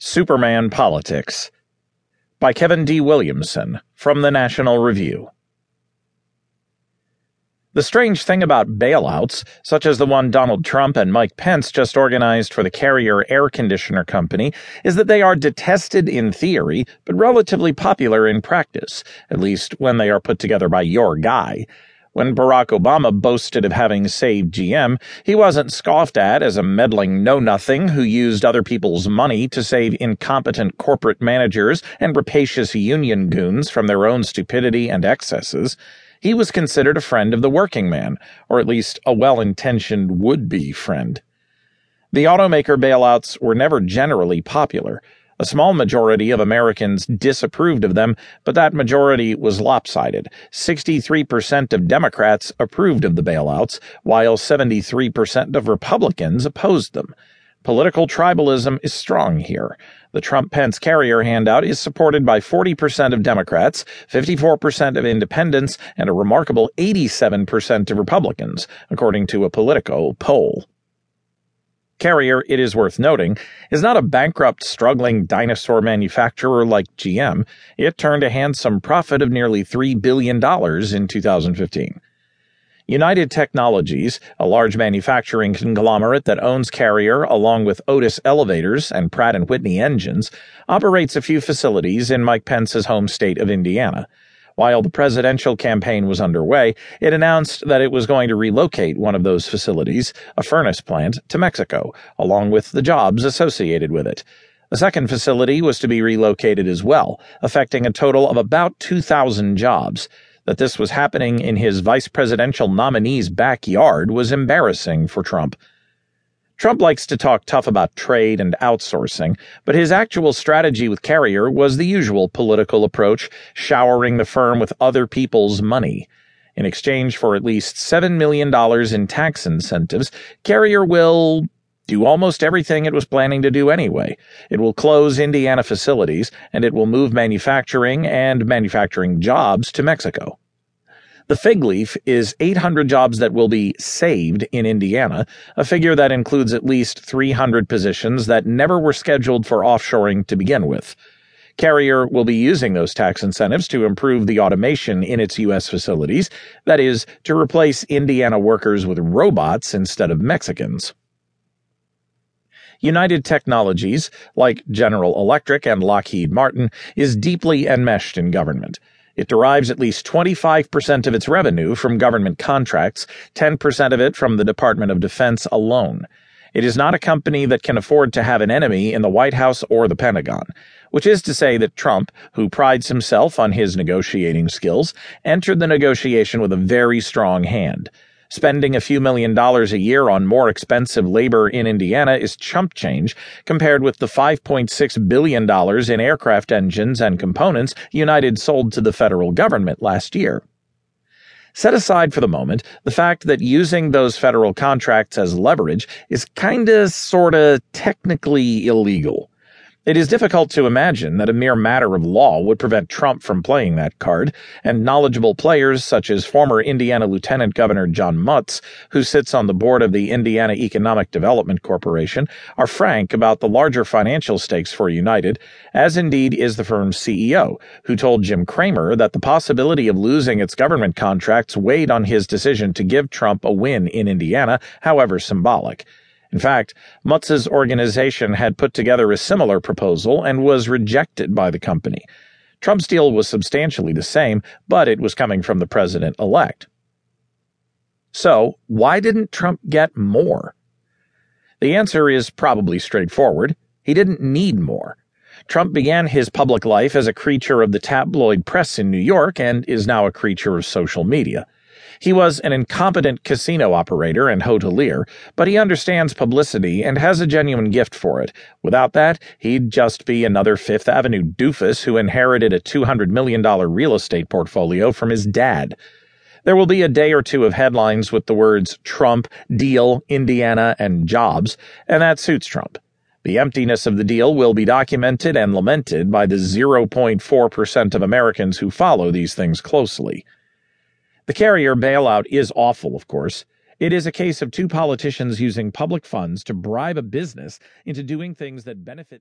Superman Politics by Kevin D. Williamson from the National Review. The strange thing about bailouts, such as the one Donald Trump and Mike Pence just organized for the Carrier Air Conditioner Company, is that they are detested in theory, but relatively popular in practice, at least when they are put together by your guy. When Barack Obama boasted of having saved GM, he wasn't scoffed at as a meddling know nothing who used other people's money to save incompetent corporate managers and rapacious union goons from their own stupidity and excesses. He was considered a friend of the working man, or at least a well intentioned would be friend. The automaker bailouts were never generally popular. A small majority of Americans disapproved of them, but that majority was lopsided. 63% of Democrats approved of the bailouts, while 73% of Republicans opposed them. Political tribalism is strong here. The Trump Pence carrier handout is supported by 40% of Democrats, 54% of independents, and a remarkable 87% of Republicans, according to a Politico poll. Carrier, it is worth noting, is not a bankrupt, struggling dinosaur manufacturer like GM. It turned a handsome profit of nearly $3 billion in 2015. United Technologies, a large manufacturing conglomerate that owns Carrier along with Otis Elevators and Pratt & Whitney Engines, operates a few facilities in Mike Pence's home state of Indiana. While the presidential campaign was underway, it announced that it was going to relocate one of those facilities, a furnace plant, to Mexico, along with the jobs associated with it. A second facility was to be relocated as well, affecting a total of about 2,000 jobs. That this was happening in his vice presidential nominee's backyard was embarrassing for Trump. Trump likes to talk tough about trade and outsourcing, but his actual strategy with Carrier was the usual political approach, showering the firm with other people's money. In exchange for at least $7 million in tax incentives, Carrier will do almost everything it was planning to do anyway. It will close Indiana facilities, and it will move manufacturing and manufacturing jobs to Mexico. The fig leaf is 800 jobs that will be saved in Indiana, a figure that includes at least 300 positions that never were scheduled for offshoring to begin with. Carrier will be using those tax incentives to improve the automation in its U.S. facilities, that is, to replace Indiana workers with robots instead of Mexicans. United Technologies, like General Electric and Lockheed Martin, is deeply enmeshed in government. It derives at least 25% of its revenue from government contracts, 10% of it from the Department of Defense alone. It is not a company that can afford to have an enemy in the White House or the Pentagon, which is to say that Trump, who prides himself on his negotiating skills, entered the negotiation with a very strong hand. Spending a few million dollars a year on more expensive labor in Indiana is chump change compared with the $5.6 billion in aircraft engines and components United sold to the federal government last year. Set aside for the moment the fact that using those federal contracts as leverage is kinda sorta technically illegal. It is difficult to imagine that a mere matter of law would prevent Trump from playing that card, and knowledgeable players such as former Indiana Lieutenant Governor John Mutz, who sits on the board of the Indiana Economic Development Corporation, are frank about the larger financial stakes for United, as indeed is the firm's CEO, who told Jim Cramer that the possibility of losing its government contracts weighed on his decision to give Trump a win in Indiana, however symbolic. In fact, Mutz's organization had put together a similar proposal and was rejected by the company. Trump's deal was substantially the same, but it was coming from the president elect. So, why didn't Trump get more? The answer is probably straightforward. He didn't need more. Trump began his public life as a creature of the tabloid press in New York and is now a creature of social media. He was an incompetent casino operator and hotelier, but he understands publicity and has a genuine gift for it. Without that, he'd just be another Fifth Avenue doofus who inherited a $200 million real estate portfolio from his dad. There will be a day or two of headlines with the words Trump, deal, Indiana, and jobs, and that suits Trump. The emptiness of the deal will be documented and lamented by the 0.4% of Americans who follow these things closely. The carrier bailout is awful, of course. It is a case of two politicians using public funds to bribe a business into doing things that benefit